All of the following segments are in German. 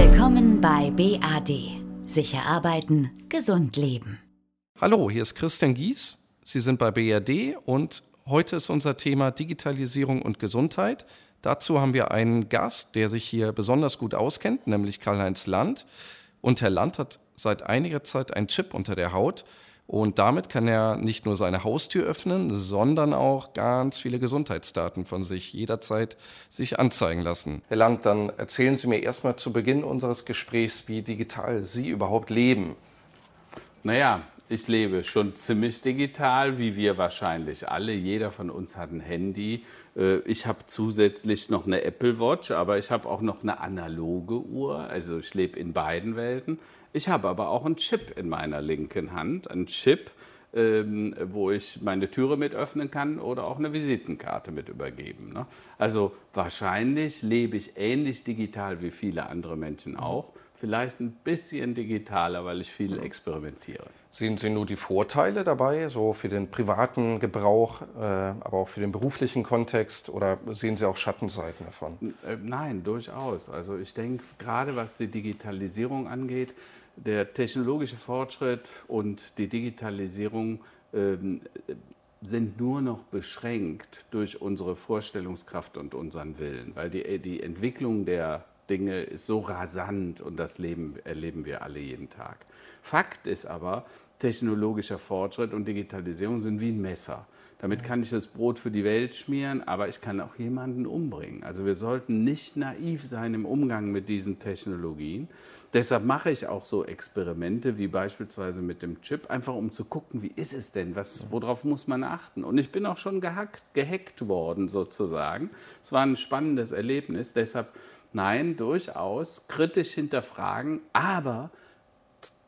Willkommen bei BAD. Sicher arbeiten, gesund leben. Hallo, hier ist Christian Gies. Sie sind bei BAD und heute ist unser Thema Digitalisierung und Gesundheit. Dazu haben wir einen Gast, der sich hier besonders gut auskennt, nämlich Karl-Heinz Land. Und Herr Land hat seit einiger Zeit einen Chip unter der Haut. Und damit kann er nicht nur seine Haustür öffnen, sondern auch ganz viele Gesundheitsdaten von sich jederzeit sich anzeigen lassen. Herr Land, dann erzählen Sie mir erstmal zu Beginn unseres Gesprächs, wie digital Sie überhaupt leben. Naja, ich lebe schon ziemlich digital, wie wir wahrscheinlich alle. Jeder von uns hat ein Handy. Äh, ich habe zusätzlich noch eine Apple Watch, aber ich habe auch noch eine analoge Uhr. Also ich lebe in beiden Welten. Ich habe aber auch einen Chip in meiner linken Hand, einen Chip, ähm, wo ich meine Türe mit öffnen kann oder auch eine Visitenkarte mit übergeben. Ne? Also wahrscheinlich lebe ich ähnlich digital wie viele andere Menschen auch. Vielleicht ein bisschen digitaler, weil ich viel experimentiere. Sehen Sie nur die Vorteile dabei, so für den privaten Gebrauch, äh, aber auch für den beruflichen Kontext? Oder sehen Sie auch Schattenseiten davon? Äh, nein, durchaus. Also ich denke, gerade was die Digitalisierung angeht, der technologische Fortschritt und die Digitalisierung ähm, sind nur noch beschränkt durch unsere Vorstellungskraft und unseren Willen, weil die, die Entwicklung der Dinge ist so rasant und das Leben, erleben wir alle jeden Tag. Fakt ist aber, technologischer Fortschritt und Digitalisierung sind wie ein Messer. Damit kann ich das Brot für die Welt schmieren, aber ich kann auch jemanden umbringen. Also wir sollten nicht naiv sein im Umgang mit diesen Technologien. Deshalb mache ich auch so Experimente wie beispielsweise mit dem Chip, einfach um zu gucken, wie ist es denn, was, worauf muss man achten. Und ich bin auch schon gehackt, gehackt worden sozusagen. Es war ein spannendes Erlebnis. Deshalb nein, durchaus kritisch hinterfragen, aber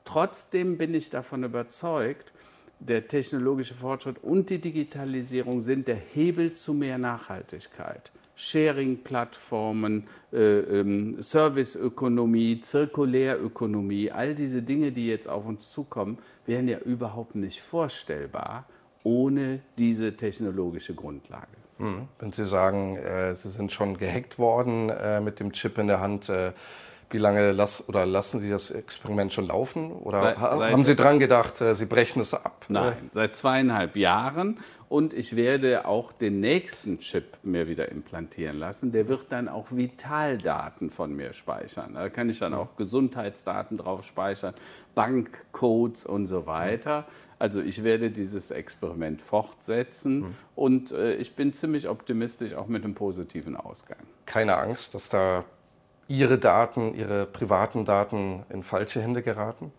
trotzdem bin ich davon überzeugt, der technologische Fortschritt und die Digitalisierung sind der Hebel zu mehr Nachhaltigkeit. Sharing-Plattformen, äh, ähm, Serviceökonomie, Zirkulärökonomie, all diese Dinge, die jetzt auf uns zukommen, wären ja überhaupt nicht vorstellbar ohne diese technologische Grundlage. Hm. Wenn Sie sagen, äh, Sie sind schon gehackt worden äh, mit dem Chip in der Hand, äh, wie lange las oder lassen Sie das Experiment schon laufen? Oder seit, haben Sie dran gedacht, äh, Sie brechen es ab? Nein, seit zweieinhalb Jahren. Und ich werde auch den nächsten Chip mir wieder implantieren lassen. Der wird dann auch Vitaldaten von mir speichern. Da kann ich dann auch Gesundheitsdaten drauf speichern, Bankcodes und so weiter. Also ich werde dieses Experiment fortsetzen mhm. und äh, ich bin ziemlich optimistisch, auch mit einem positiven Ausgang. Keine Angst, dass da Ihre Daten, Ihre privaten Daten in falsche Hände geraten?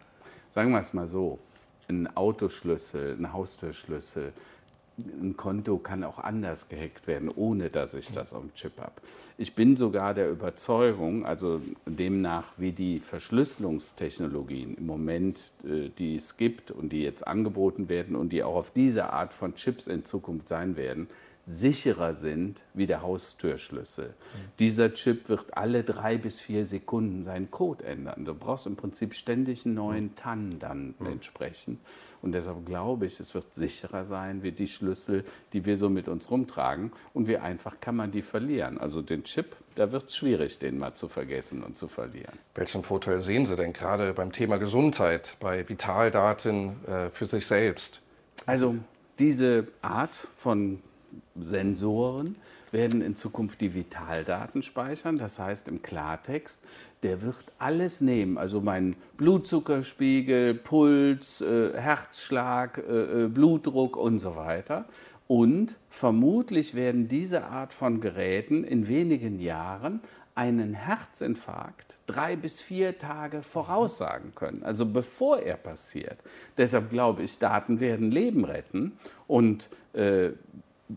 Sagen wir es mal so, ein Autoschlüssel, ein Haustürschlüssel, ein Konto kann auch anders gehackt werden, ohne dass ich das am Chip habe. Ich bin sogar der Überzeugung, also demnach, wie die Verschlüsselungstechnologien im Moment, äh, die es gibt und die jetzt angeboten werden und die auch auf diese Art von Chips in Zukunft sein werden, sicherer sind wie der Haustürschlüssel. Mhm. Dieser Chip wird alle drei bis vier Sekunden seinen Code ändern. Du brauchst im Prinzip ständig einen neuen TAN dann mhm. entsprechend. Und deshalb glaube ich, es wird sicherer sein wie die Schlüssel, die wir so mit uns rumtragen. Und wie einfach kann man die verlieren. Also den Chip, da wird es schwierig, den mal zu vergessen und zu verlieren. Welchen Vorteil sehen Sie denn gerade beim Thema Gesundheit, bei Vitaldaten äh, für sich selbst? Also diese Art von Sensoren werden in Zukunft die Vitaldaten speichern. Das heißt im Klartext, der wird alles nehmen, also meinen Blutzuckerspiegel, Puls, äh, Herzschlag, äh, äh, Blutdruck und so weiter. Und vermutlich werden diese Art von Geräten in wenigen Jahren einen Herzinfarkt drei bis vier Tage voraussagen können, also bevor er passiert. Deshalb glaube ich, Daten werden Leben retten und äh,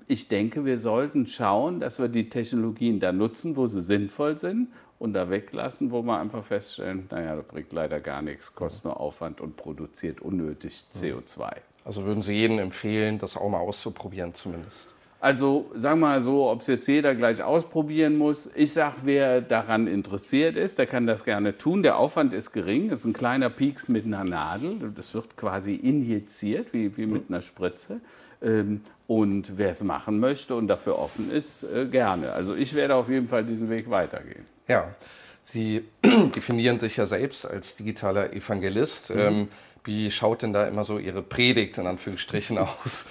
ich denke, wir sollten schauen, dass wir die Technologien da nutzen, wo sie sinnvoll sind und da weglassen, wo wir einfach feststellen, naja, das bringt leider gar nichts, kostet nur Aufwand und produziert unnötig CO2. Also würden Sie jedem empfehlen, das auch mal auszuprobieren zumindest? Also sagen wir mal so, ob es jetzt jeder gleich ausprobieren muss. Ich sage, wer daran interessiert ist, der kann das gerne tun. Der Aufwand ist gering. Es ist ein kleiner Pieks mit einer Nadel. Das wird quasi injiziert, wie, wie mit einer Spritze. Ähm, und wer es machen möchte und dafür offen ist, äh, gerne. Also ich werde auf jeden Fall diesen Weg weitergehen. Ja, Sie definieren sich ja selbst als digitaler Evangelist. Mhm. Ähm, wie schaut denn da immer so Ihre Predigt in Anführungsstrichen aus?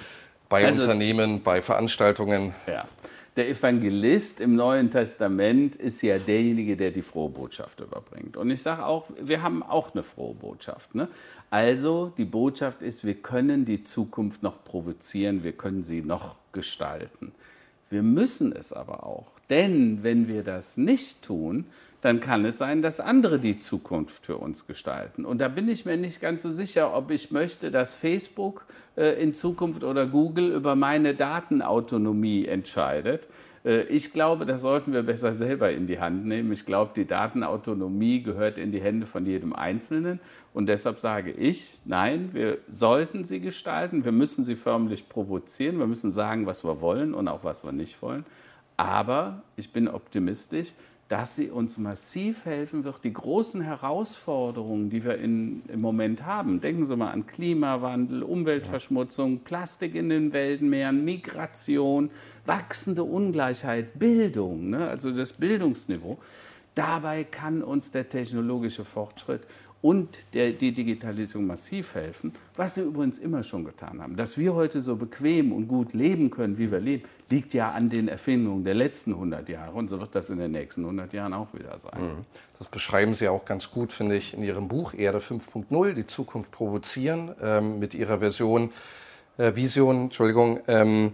Bei also, Unternehmen, bei Veranstaltungen? Ja. Der Evangelist im Neuen Testament ist ja derjenige, der die frohe Botschaft überbringt. Und ich sage auch, wir haben auch eine frohe Botschaft. Ne? Also die Botschaft ist, wir können die Zukunft noch provozieren, wir können sie noch gestalten. Wir müssen es aber auch. Denn wenn wir das nicht tun, dann kann es sein, dass andere die Zukunft für uns gestalten. Und da bin ich mir nicht ganz so sicher, ob ich möchte, dass Facebook äh, in Zukunft oder Google über meine Datenautonomie entscheidet. Äh, ich glaube, das sollten wir besser selber in die Hand nehmen. Ich glaube, die Datenautonomie gehört in die Hände von jedem Einzelnen. Und deshalb sage ich, nein, wir sollten sie gestalten. Wir müssen sie förmlich provozieren. Wir müssen sagen, was wir wollen und auch was wir nicht wollen. Aber ich bin optimistisch dass sie uns massiv helfen wird, die großen Herausforderungen, die wir in, im Moment haben. Denken Sie mal an Klimawandel, Umweltverschmutzung, Plastik in den Weltmeeren, Migration, wachsende Ungleichheit, Bildung, ne? also das Bildungsniveau. Dabei kann uns der technologische Fortschritt und der, die Digitalisierung massiv helfen, was sie übrigens immer schon getan haben. Dass wir heute so bequem und gut leben können, wie wir leben, liegt ja an den Erfindungen der letzten 100 Jahre und so wird das in den nächsten 100 Jahren auch wieder sein. Mhm. Das beschreiben Sie auch ganz gut, finde ich, in Ihrem Buch Erde 5.0, die Zukunft provozieren, ähm, mit Ihrer Version, äh, Vision, Entschuldigung, ähm,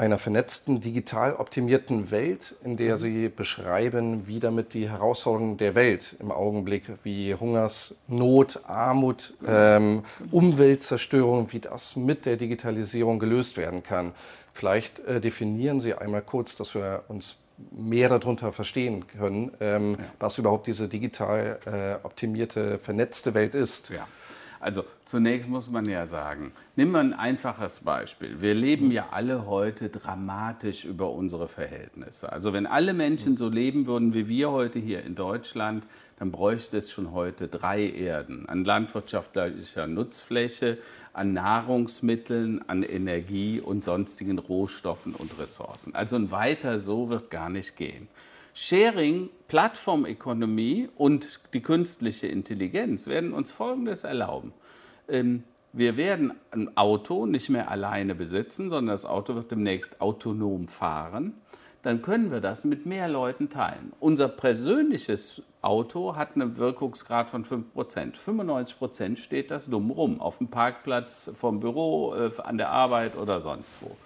einer vernetzten, digital optimierten Welt, in der Sie beschreiben, wie damit die Herausforderungen der Welt im Augenblick, wie Hungersnot, Armut, ähm, Umweltzerstörung, wie das mit der Digitalisierung gelöst werden kann. Vielleicht äh, definieren Sie einmal kurz, dass wir uns mehr darunter verstehen können, ähm, ja. was überhaupt diese digital äh, optimierte, vernetzte Welt ist. Ja. Also zunächst muss man ja sagen, nehmen wir ein einfaches Beispiel. Wir leben ja alle heute dramatisch über unsere Verhältnisse. Also wenn alle Menschen so leben würden wie wir heute hier in Deutschland, dann bräuchte es schon heute drei Erden an landwirtschaftlicher Nutzfläche, an Nahrungsmitteln, an Energie und sonstigen Rohstoffen und Ressourcen. Also ein weiter so wird gar nicht gehen. Sharing, Plattformökonomie und die künstliche Intelligenz werden uns Folgendes erlauben. Ähm, wir werden ein Auto nicht mehr alleine besitzen, sondern das Auto wird demnächst autonom fahren. Dann können wir das mit mehr Leuten teilen. Unser persönliches Auto hat einen Wirkungsgrad von 5%. 95% steht das dumm rum, auf dem Parkplatz, vom Büro, äh, an der Arbeit oder sonst wo.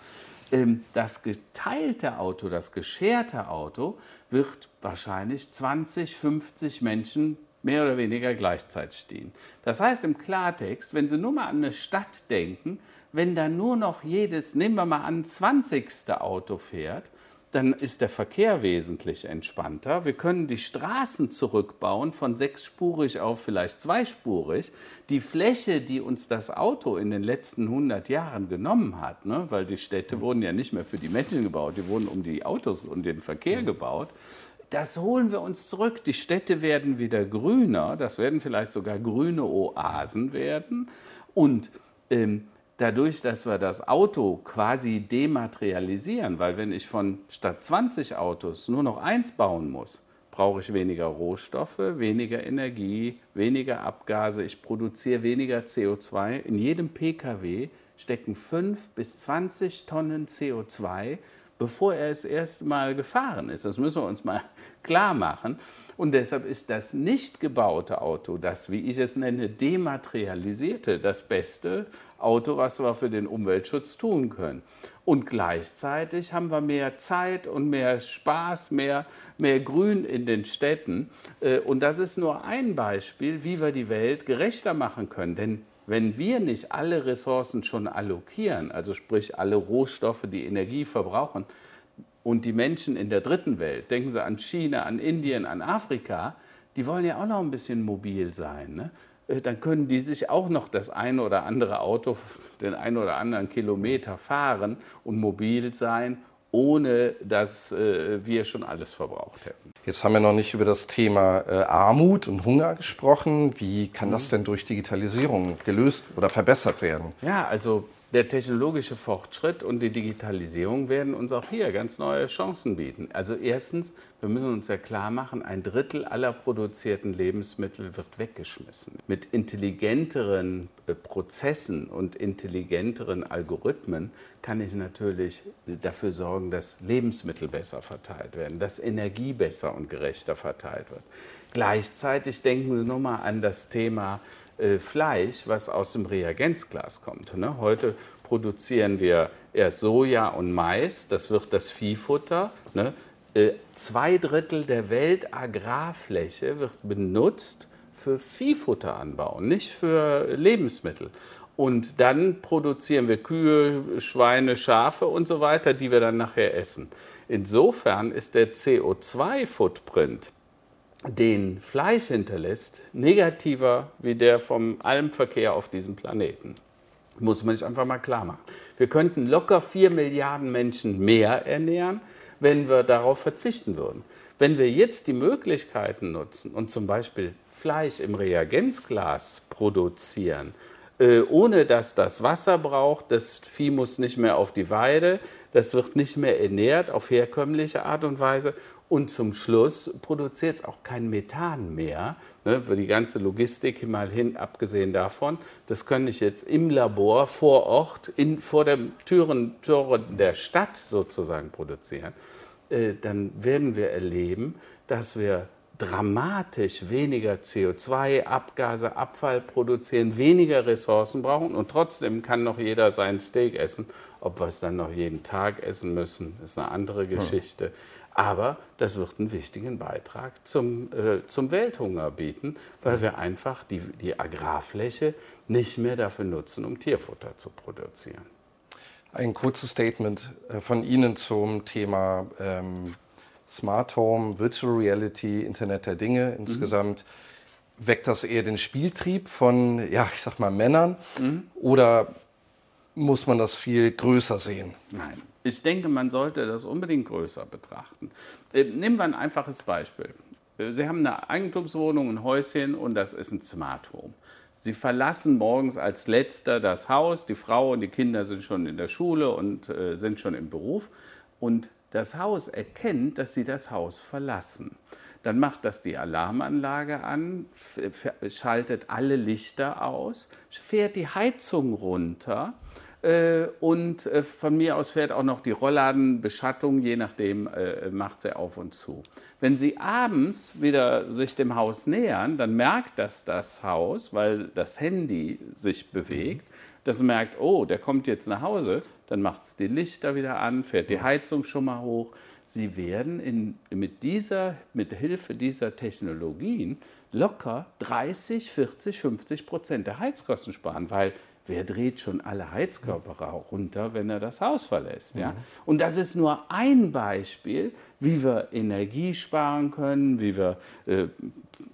Ähm, das geteilte Auto, das gescherte Auto, wird wahrscheinlich 20, 50 Menschen mehr oder weniger gleichzeitig stehen. Das heißt im Klartext, wenn Sie nur mal an eine Stadt denken, wenn da nur noch jedes, nehmen wir mal an, 20. Auto fährt, dann ist der Verkehr wesentlich entspannter. Wir können die Straßen zurückbauen von sechsspurig auf vielleicht zweispurig. Die Fläche, die uns das Auto in den letzten 100 Jahren genommen hat, ne, weil die Städte wurden ja nicht mehr für die Menschen gebaut, die wurden um die Autos und den Verkehr gebaut, das holen wir uns zurück. Die Städte werden wieder grüner, das werden vielleicht sogar grüne Oasen werden. Und ähm, dadurch, dass wir das Auto quasi dematerialisieren, weil wenn ich von statt 20 Autos nur noch eins bauen muss, brauche ich weniger Rohstoffe, weniger Energie, weniger Abgase, ich produziere weniger CO2. In jedem Pkw stecken 5 bis 20 Tonnen CO2 bevor er es erst mal gefahren ist. Das müssen wir uns mal klar machen. Und deshalb ist das nicht gebaute Auto, das, wie ich es nenne, dematerialisierte, das beste Auto, was wir für den Umweltschutz tun können. Und gleichzeitig haben wir mehr Zeit und mehr Spaß, mehr, mehr Grün in den Städten. Äh, und das ist nur ein Beispiel, wie wir die Welt gerechter machen können. Denn wenn wir nicht alle Ressourcen schon allokieren, also sprich alle Rohstoffe, die Energie verbrauchen, und die Menschen in der dritten Welt, denken Sie an China, an Indien, an Afrika, die wollen ja auch noch ein bisschen mobil sein. Ne? Äh, dann können die sich auch noch das eine oder andere Auto, den einen oder anderen Kilometer fahren und mobil sein ohne dass äh, wir schon alles verbraucht hätten. Jetzt haben wir noch nicht über das Thema äh, Armut und Hunger gesprochen. Wie kann das mhm. denn durch Digitalisierung gelöst oder verbessert werden? Ja, also der technologische Fortschritt und die Digitalisierung werden uns auch hier ganz neue Chancen bieten. Also erstens, wir müssen uns ja klar machen, ein Drittel aller produzierten Lebensmittel wird weggeschmissen. Mit intelligenteren äh, Prozessen und intelligenteren Algorithmen kann ich natürlich dafür sorgen, dass Lebensmittel besser verteilt werden, dass Energie besser und gerechter verteilt wird. Gleichzeitig denken Sie nochmal an das Thema äh, Fleisch, was aus dem Reagenzglas kommt. Ne? Heute produzieren wir erst Soja und Mais, das wird das Viehfutter. Ne? Äh, zwei Drittel der Weltagrarfläche wird benutzt für Viehfutteranbau, nicht für Lebensmittel. Und dann produzieren wir Kühe, Schweine, Schafe und so weiter, die wir dann nachher essen. Insofern ist der CO2-Footprint den Fleisch hinterlässt, negativer wie der vom Almverkehr auf diesem Planeten. Muss man sich einfach mal klar machen. Wir könnten locker 4 Milliarden Menschen mehr ernähren, wenn wir darauf verzichten würden. Wenn wir jetzt die Möglichkeiten nutzen und zum Beispiel Fleisch im Reagenzglas produzieren, äh, ohne dass das Wasser braucht, das Vieh muss nicht mehr auf die Weide, das wird nicht mehr ernährt auf herkömmliche Art und Weise und zum Schluss produziert es auch kein Methan mehr, ne, für die ganze Logistik mal hin, abgesehen davon. Das kann ich jetzt im Labor vor Ort, in, vor den Türen, Türen der Stadt sozusagen produzieren. Äh, dann werden wir erleben, dass wir dramatisch weniger CO2, Abgase, Abfall produzieren, weniger Ressourcen brauchen und trotzdem kann noch jeder sein Steak essen. Ob wir es dann noch jeden Tag essen müssen, ist eine andere Geschichte. Hm. Aber das wird einen wichtigen Beitrag zum, äh, zum Welthunger bieten, weil wir einfach die, die Agrarfläche nicht mehr dafür nutzen, um Tierfutter zu produzieren. Ein kurzes Statement äh, von Ihnen zum Thema ähm, Smart Home, Virtual Reality, Internet der Dinge mhm. insgesamt. Mhm. Weckt das eher den Spieltrieb von, ja, ich sag mal, Männern? Mhm. Oder muss man das viel größer sehen? Nein, ich denke, man sollte das unbedingt größer betrachten. Äh, nehmen wir ein einfaches Beispiel. Äh, Sie haben eine Eigentumswohnung, ein Häuschen und das ist ein Smart Home. Sie verlassen morgens als letzter das Haus, die Frau und die Kinder sind schon in der Schule und äh, sind schon im Beruf und das Haus erkennt, dass sie das Haus verlassen. Dann macht das die Alarmanlage an, schaltet alle Lichter aus, fährt die Heizung runter und äh, von mir aus fährt auch noch die Rollladenbeschattung, je nachdem äh, macht sie auf und zu. Wenn Sie abends wieder sich dem Haus nähern, dann merkt das das Haus, weil das Handy sich bewegt. Das merkt, oh, der kommt jetzt nach Hause, dann macht es die Lichter wieder an, fährt die Heizung schon mal hoch. Sie werden in, mit, dieser, mit Hilfe dieser Technologien locker 30, 40, 50 Prozent der Heizkosten sparen, weil wer dreht schon alle Heizkörper runter, wenn er das Haus verlässt? Ja? Mhm. Und das ist nur ein Beispiel, wie wir Energie sparen können, wie wir äh,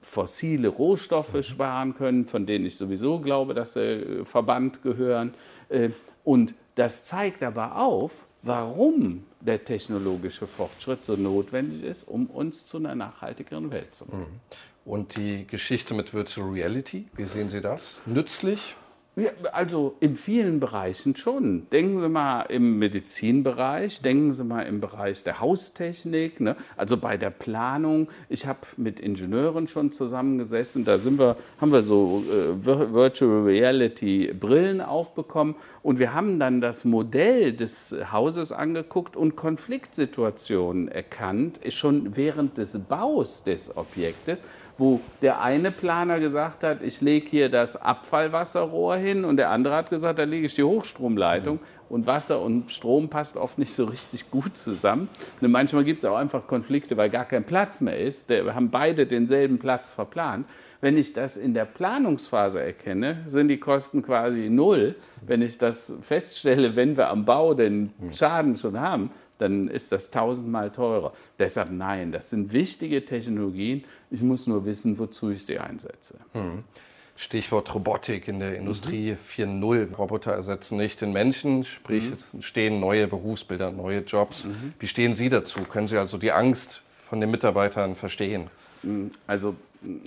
fossile Rohstoffe mhm. sparen können, von denen ich sowieso glaube, dass sie äh, verbannt gehören. Äh, und das zeigt aber auf, warum der technologische Fortschritt so notwendig ist, um uns zu einer nachhaltigeren Welt zu machen. Mhm. Und die Geschichte mit Virtual Reality, wie sehen Sie das? Nützlich? Ja, also in vielen Bereichen schon. Denken Sie mal im Medizinbereich, denken Sie mal im Bereich der Haustechnik, ne? also bei der Planung. Ich habe mit Ingenieuren schon zusammengesessen, da sind wir, haben wir so äh, Virtual Reality Brillen aufbekommen und wir haben dann das Modell des Hauses angeguckt und Konfliktsituationen erkannt, schon während des Baus des Objektes wo der eine Planer gesagt hat, ich lege hier das Abfallwasserrohr hin und der andere hat gesagt, da lege ich die Hochstromleitung. Mhm. Und Wasser und Strom passt oft nicht so richtig gut zusammen. Und manchmal gibt es auch einfach Konflikte, weil gar kein Platz mehr ist. Wir haben beide denselben Platz verplant. Wenn ich das in der Planungsphase erkenne, sind die Kosten quasi null. Wenn ich das feststelle, wenn wir am Bau den. Schaden schon haben, dann ist das tausendmal teurer. Deshalb nein, das sind wichtige Technologien. Ich muss nur wissen, wozu ich sie einsetze. Hm. Stichwort Robotik in der Industrie mhm. 4.0. Roboter ersetzen nicht den Menschen, sprich mhm. es entstehen neue Berufsbilder, neue Jobs. Mhm. Wie stehen Sie dazu? Können Sie also die Angst von den Mitarbeitern verstehen? Also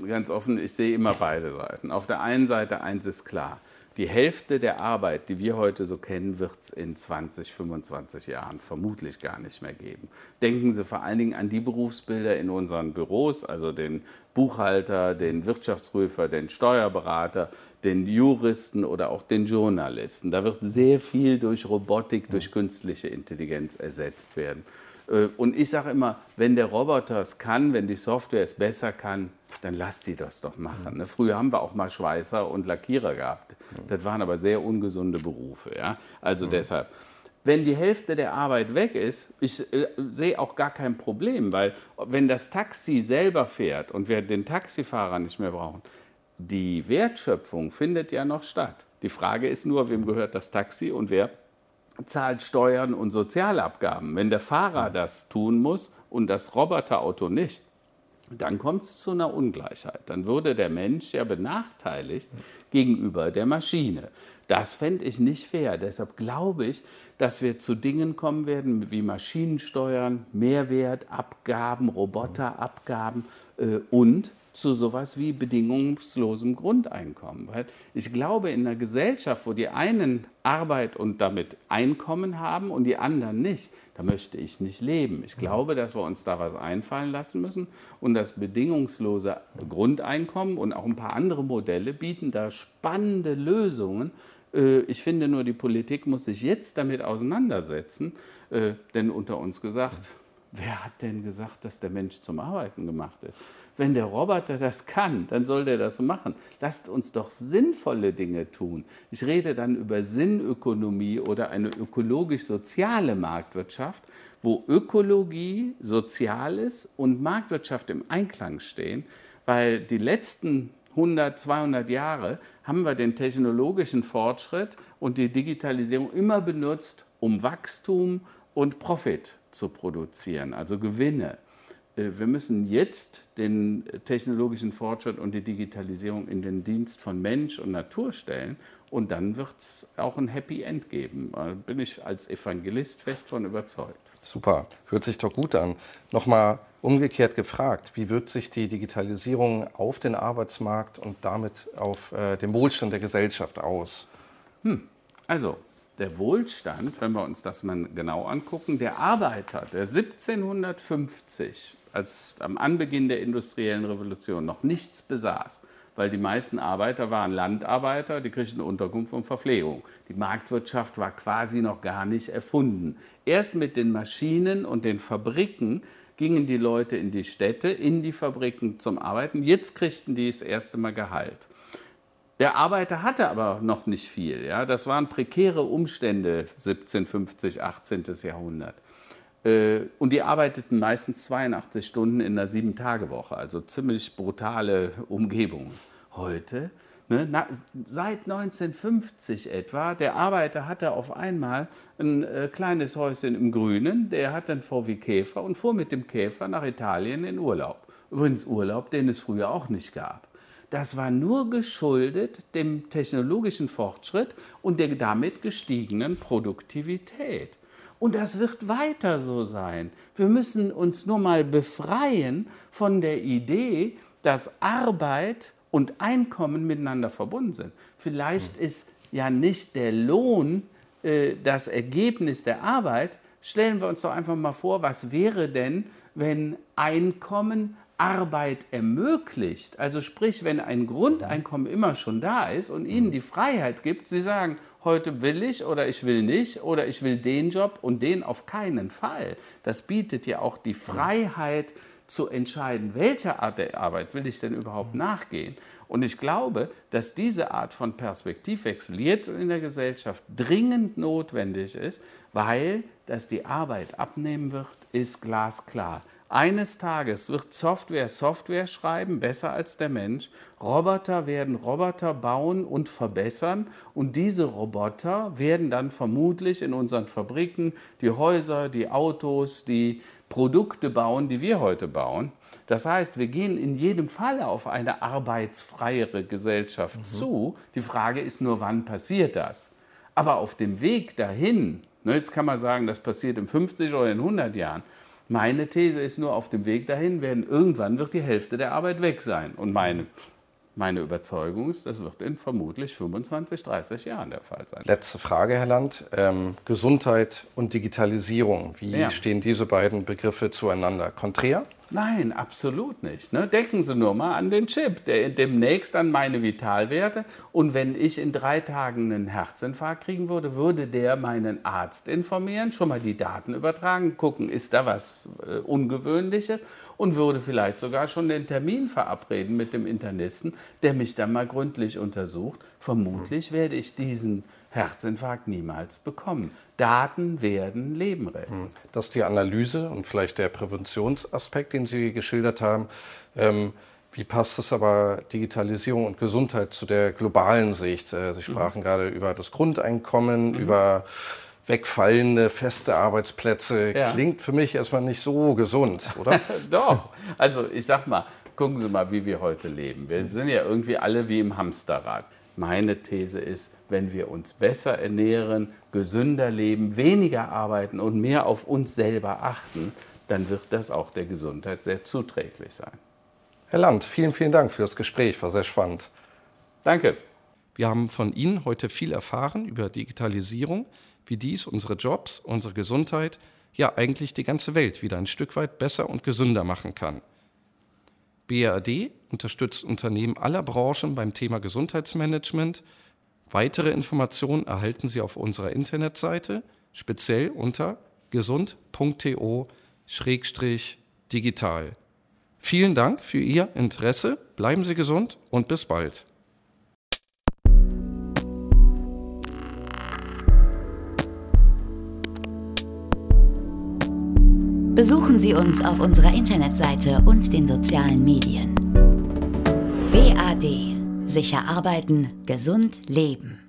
ganz offen, ich sehe immer beide Seiten. Auf der einen Seite, eins ist klar, die Hälfte der Arbeit, die wir heute so kennen, wird es in 20, 25 Jahren vermutlich gar nicht mehr geben. Denken Sie vor allen Dingen an die Berufsbilder in unseren Büros, also den Buchhalter, den Wirtschaftsprüfer, den Steuerberater, den Juristen oder auch den Journalisten. Da wird sehr viel durch Robotik, durch künstliche Intelligenz ersetzt werden. Äh, und ich sage immer, wenn der Roboter es kann, wenn die Software es besser kann, dann lass die das doch machen. Ne? Früher haben wir auch mal Schweißer und Lackierer gehabt. Das waren aber sehr ungesunde Berufe. Ja? Also mhm. deshalb, wenn die Hälfte der Arbeit weg ist, ich äh, sehe auch gar kein Problem, weil wenn das Taxi selber fährt und wir den Taxifahrer nicht mehr brauchen, die Wertschöpfung findet ja noch statt. Die Frage ist nur, wem gehört das Taxi und wer zahlt Steuern und Sozialabgaben. Wenn der Fahrer das tun muss und das Roboterauto nicht, dann kommt es zu einer Ungleichheit. Dann würde der Mensch ja benachteiligt gegenüber der Maschine. Das fände ich nicht fair. Deshalb glaube ich, dass wir zu Dingen kommen werden wie Maschinensteuern, Mehrwertabgaben, Roboterabgaben äh, und zu sowas wie bedingungslosem Grundeinkommen. Weil ich glaube, in einer Gesellschaft, wo die einen Arbeit und damit Einkommen haben und die anderen nicht, da möchte ich nicht leben. Ich glaube, dass wir uns da was einfallen lassen müssen und das bedingungslose Grundeinkommen und auch ein paar andere Modelle bieten da spannende Lösungen. Äh, ich finde nur, die Politik muss sich jetzt damit auseinandersetzen, äh, denn unter uns gesagt, wer hat denn gesagt, dass der Mensch zum Arbeiten gemacht ist? Wenn der Roboter das kann, dann soll der das machen. Lasst uns doch sinnvolle Dinge tun. Ich rede dann über Sinnökonomie oder eine ökologisch-soziale Marktwirtschaft, wo Ökologie, Soziales und Marktwirtschaft im Einklang stehen, weil die letzten 100, 200 Jahre haben wir den technologischen Fortschritt und die Digitalisierung immer benutzt, um Wachstum und Profit zu produzieren, also Gewinne. Äh, wir müssen jetzt den technologischen Fortschritt und die Digitalisierung in den Dienst von Mensch und Natur stellen und dann wird es auch ein Happy End geben. Da bin ich als Evangelist fest von überzeugt. Super, hört sich doch gut an. Nochmal umgekehrt gefragt, wie wirkt sich die Digitalisierung auf den Arbeitsmarkt und damit auf äh, den Wohlstand der Gesellschaft aus? Hm. Also, der Wohlstand, wenn wir uns das mal genau angucken, der Arbeiter, der 1750 als am Anbeginn der industriellen Revolution noch nichts besaß, weil die meisten Arbeiter waren Landarbeiter, die kriegten Unterkunft und Verpflegung. Die Marktwirtschaft war quasi noch gar nicht erfunden. Erst mit den Maschinen und den Fabriken gingen die Leute in die Städte, in die Fabriken zum Arbeiten. Jetzt kriegten die das erste Mal Gehalt. Der Arbeiter hatte aber noch nicht viel. Ja? Das waren prekäre Umstände 1750, 18. Jahrhundert. Äh, und die arbeiteten meistens 82 Stunden in einer Sieben-Tage-Woche, also ziemlich brutale Umgebung. Heute, ne, na, seit 1950 etwa, der Arbeiter hatte auf einmal ein äh, kleines Häuschen im Grünen, der hatte einen VW Käfer und fuhr mit dem Käfer nach Italien in Urlaub. Übrigens Urlaub, den es früher auch nicht gab. Das war nur geschuldet dem technologischen Fortschritt und der damit gestiegenen Produktivität. Und das wird weiter so sein. Wir müssen uns nur mal befreien von der Idee, dass Arbeit und Einkommen miteinander verbunden sind. Vielleicht hm. ist ja nicht der Lohn äh, das Ergebnis der Arbeit. Stellen wir uns doch einfach mal vor, was wäre denn, wenn Einkommen Arbeit ermöglicht, also sprich, wenn ein Grundeinkommen immer schon da ist und Ihnen die Freiheit gibt, Sie sagen, heute will ich oder ich will nicht oder ich will den Job und den auf keinen Fall. Das bietet ja auch die Freiheit zu entscheiden, welcher Art der Arbeit will ich denn überhaupt nachgehen. Und ich glaube, dass diese Art von Perspektivwechsel jetzt in der Gesellschaft dringend notwendig ist, weil dass die Arbeit abnehmen wird, ist glasklar. Eines Tages wird Software Software schreiben, besser als der Mensch. Roboter werden Roboter bauen und verbessern. Und diese Roboter werden dann vermutlich in unseren Fabriken die Häuser, die Autos, die Produkte bauen, die wir heute bauen. Das heißt, wir gehen in jedem Fall auf eine arbeitsfreiere Gesellschaft mhm. zu. Die Frage ist nur, wann passiert das? Aber auf dem Weg dahin, ne, jetzt kann man sagen, das passiert in 50 oder in 100 Jahren, Meine These ist nur, auf dem Weg dahin werden irgendwann wird die Hälfte der Arbeit weg sein. Und meine meine Überzeugung ist, das wird in vermutlich 25, 30 Jahren der Fall sein. Letzte Frage, Herr Land. Ähm, Gesundheit und Digitalisierung, wie ja. stehen diese beiden Begriffe zueinander? Konträr? Nein, absolut nicht. Ne? Denken Sie nur mal an den Chip, der demnächst an meine Vitalwerte. Und wenn ich in drei Tagen einen Herzinfarkt kriegen würde, würde der meinen Arzt informieren, schon mal die Daten übertragen, gucken, ist da was äh, Ungewöhnliches und würde vielleicht sogar schon den Termin verabreden mit dem Internisten, der mich dann mal gründlich untersucht. Vermutlich werde ich diesen Herzinfarkt niemals bekommen. Daten werden Leben retten. Hm. Das ist die Analyse und vielleicht der Präventionsaspekt, den Sie geschildert haben. Ähm, wie passt es aber Digitalisierung und Gesundheit zu der globalen Sicht? Äh, Sie sprachen mhm. gerade über das Grundeinkommen, mhm. über wegfallende feste Arbeitsplätze. Ja. Klingt für mich erstmal nicht so gesund, oder? Doch. Also ich sag mal, gucken Sie mal, wie wir heute leben. Wir sind ja irgendwie alle wie im Hamsterrad. Meine These ist, wenn wir uns besser ernähren, gesünder leben, weniger arbeiten und mehr auf uns selber achten, dann wird das auch der Gesundheit sehr zuträglich sein. Herr Land, vielen, vielen Dank für das Gespräch, war sehr spannend. Danke. Wir haben von Ihnen heute viel erfahren über Digitalisierung, wie dies unsere Jobs, unsere Gesundheit, ja eigentlich die ganze Welt wieder ein Stück weit besser und gesünder machen kann. BRD unterstützt Unternehmen aller Branchen beim Thema Gesundheitsmanagement. Weitere Informationen erhalten Sie auf unserer Internetseite, speziell unter gesund.to-digital. Vielen Dank für Ihr Interesse, bleiben Sie gesund und bis bald. Besuchen Sie uns auf unserer Internetseite und den sozialen Medien. BAD. Sicher arbeiten, gesund leben.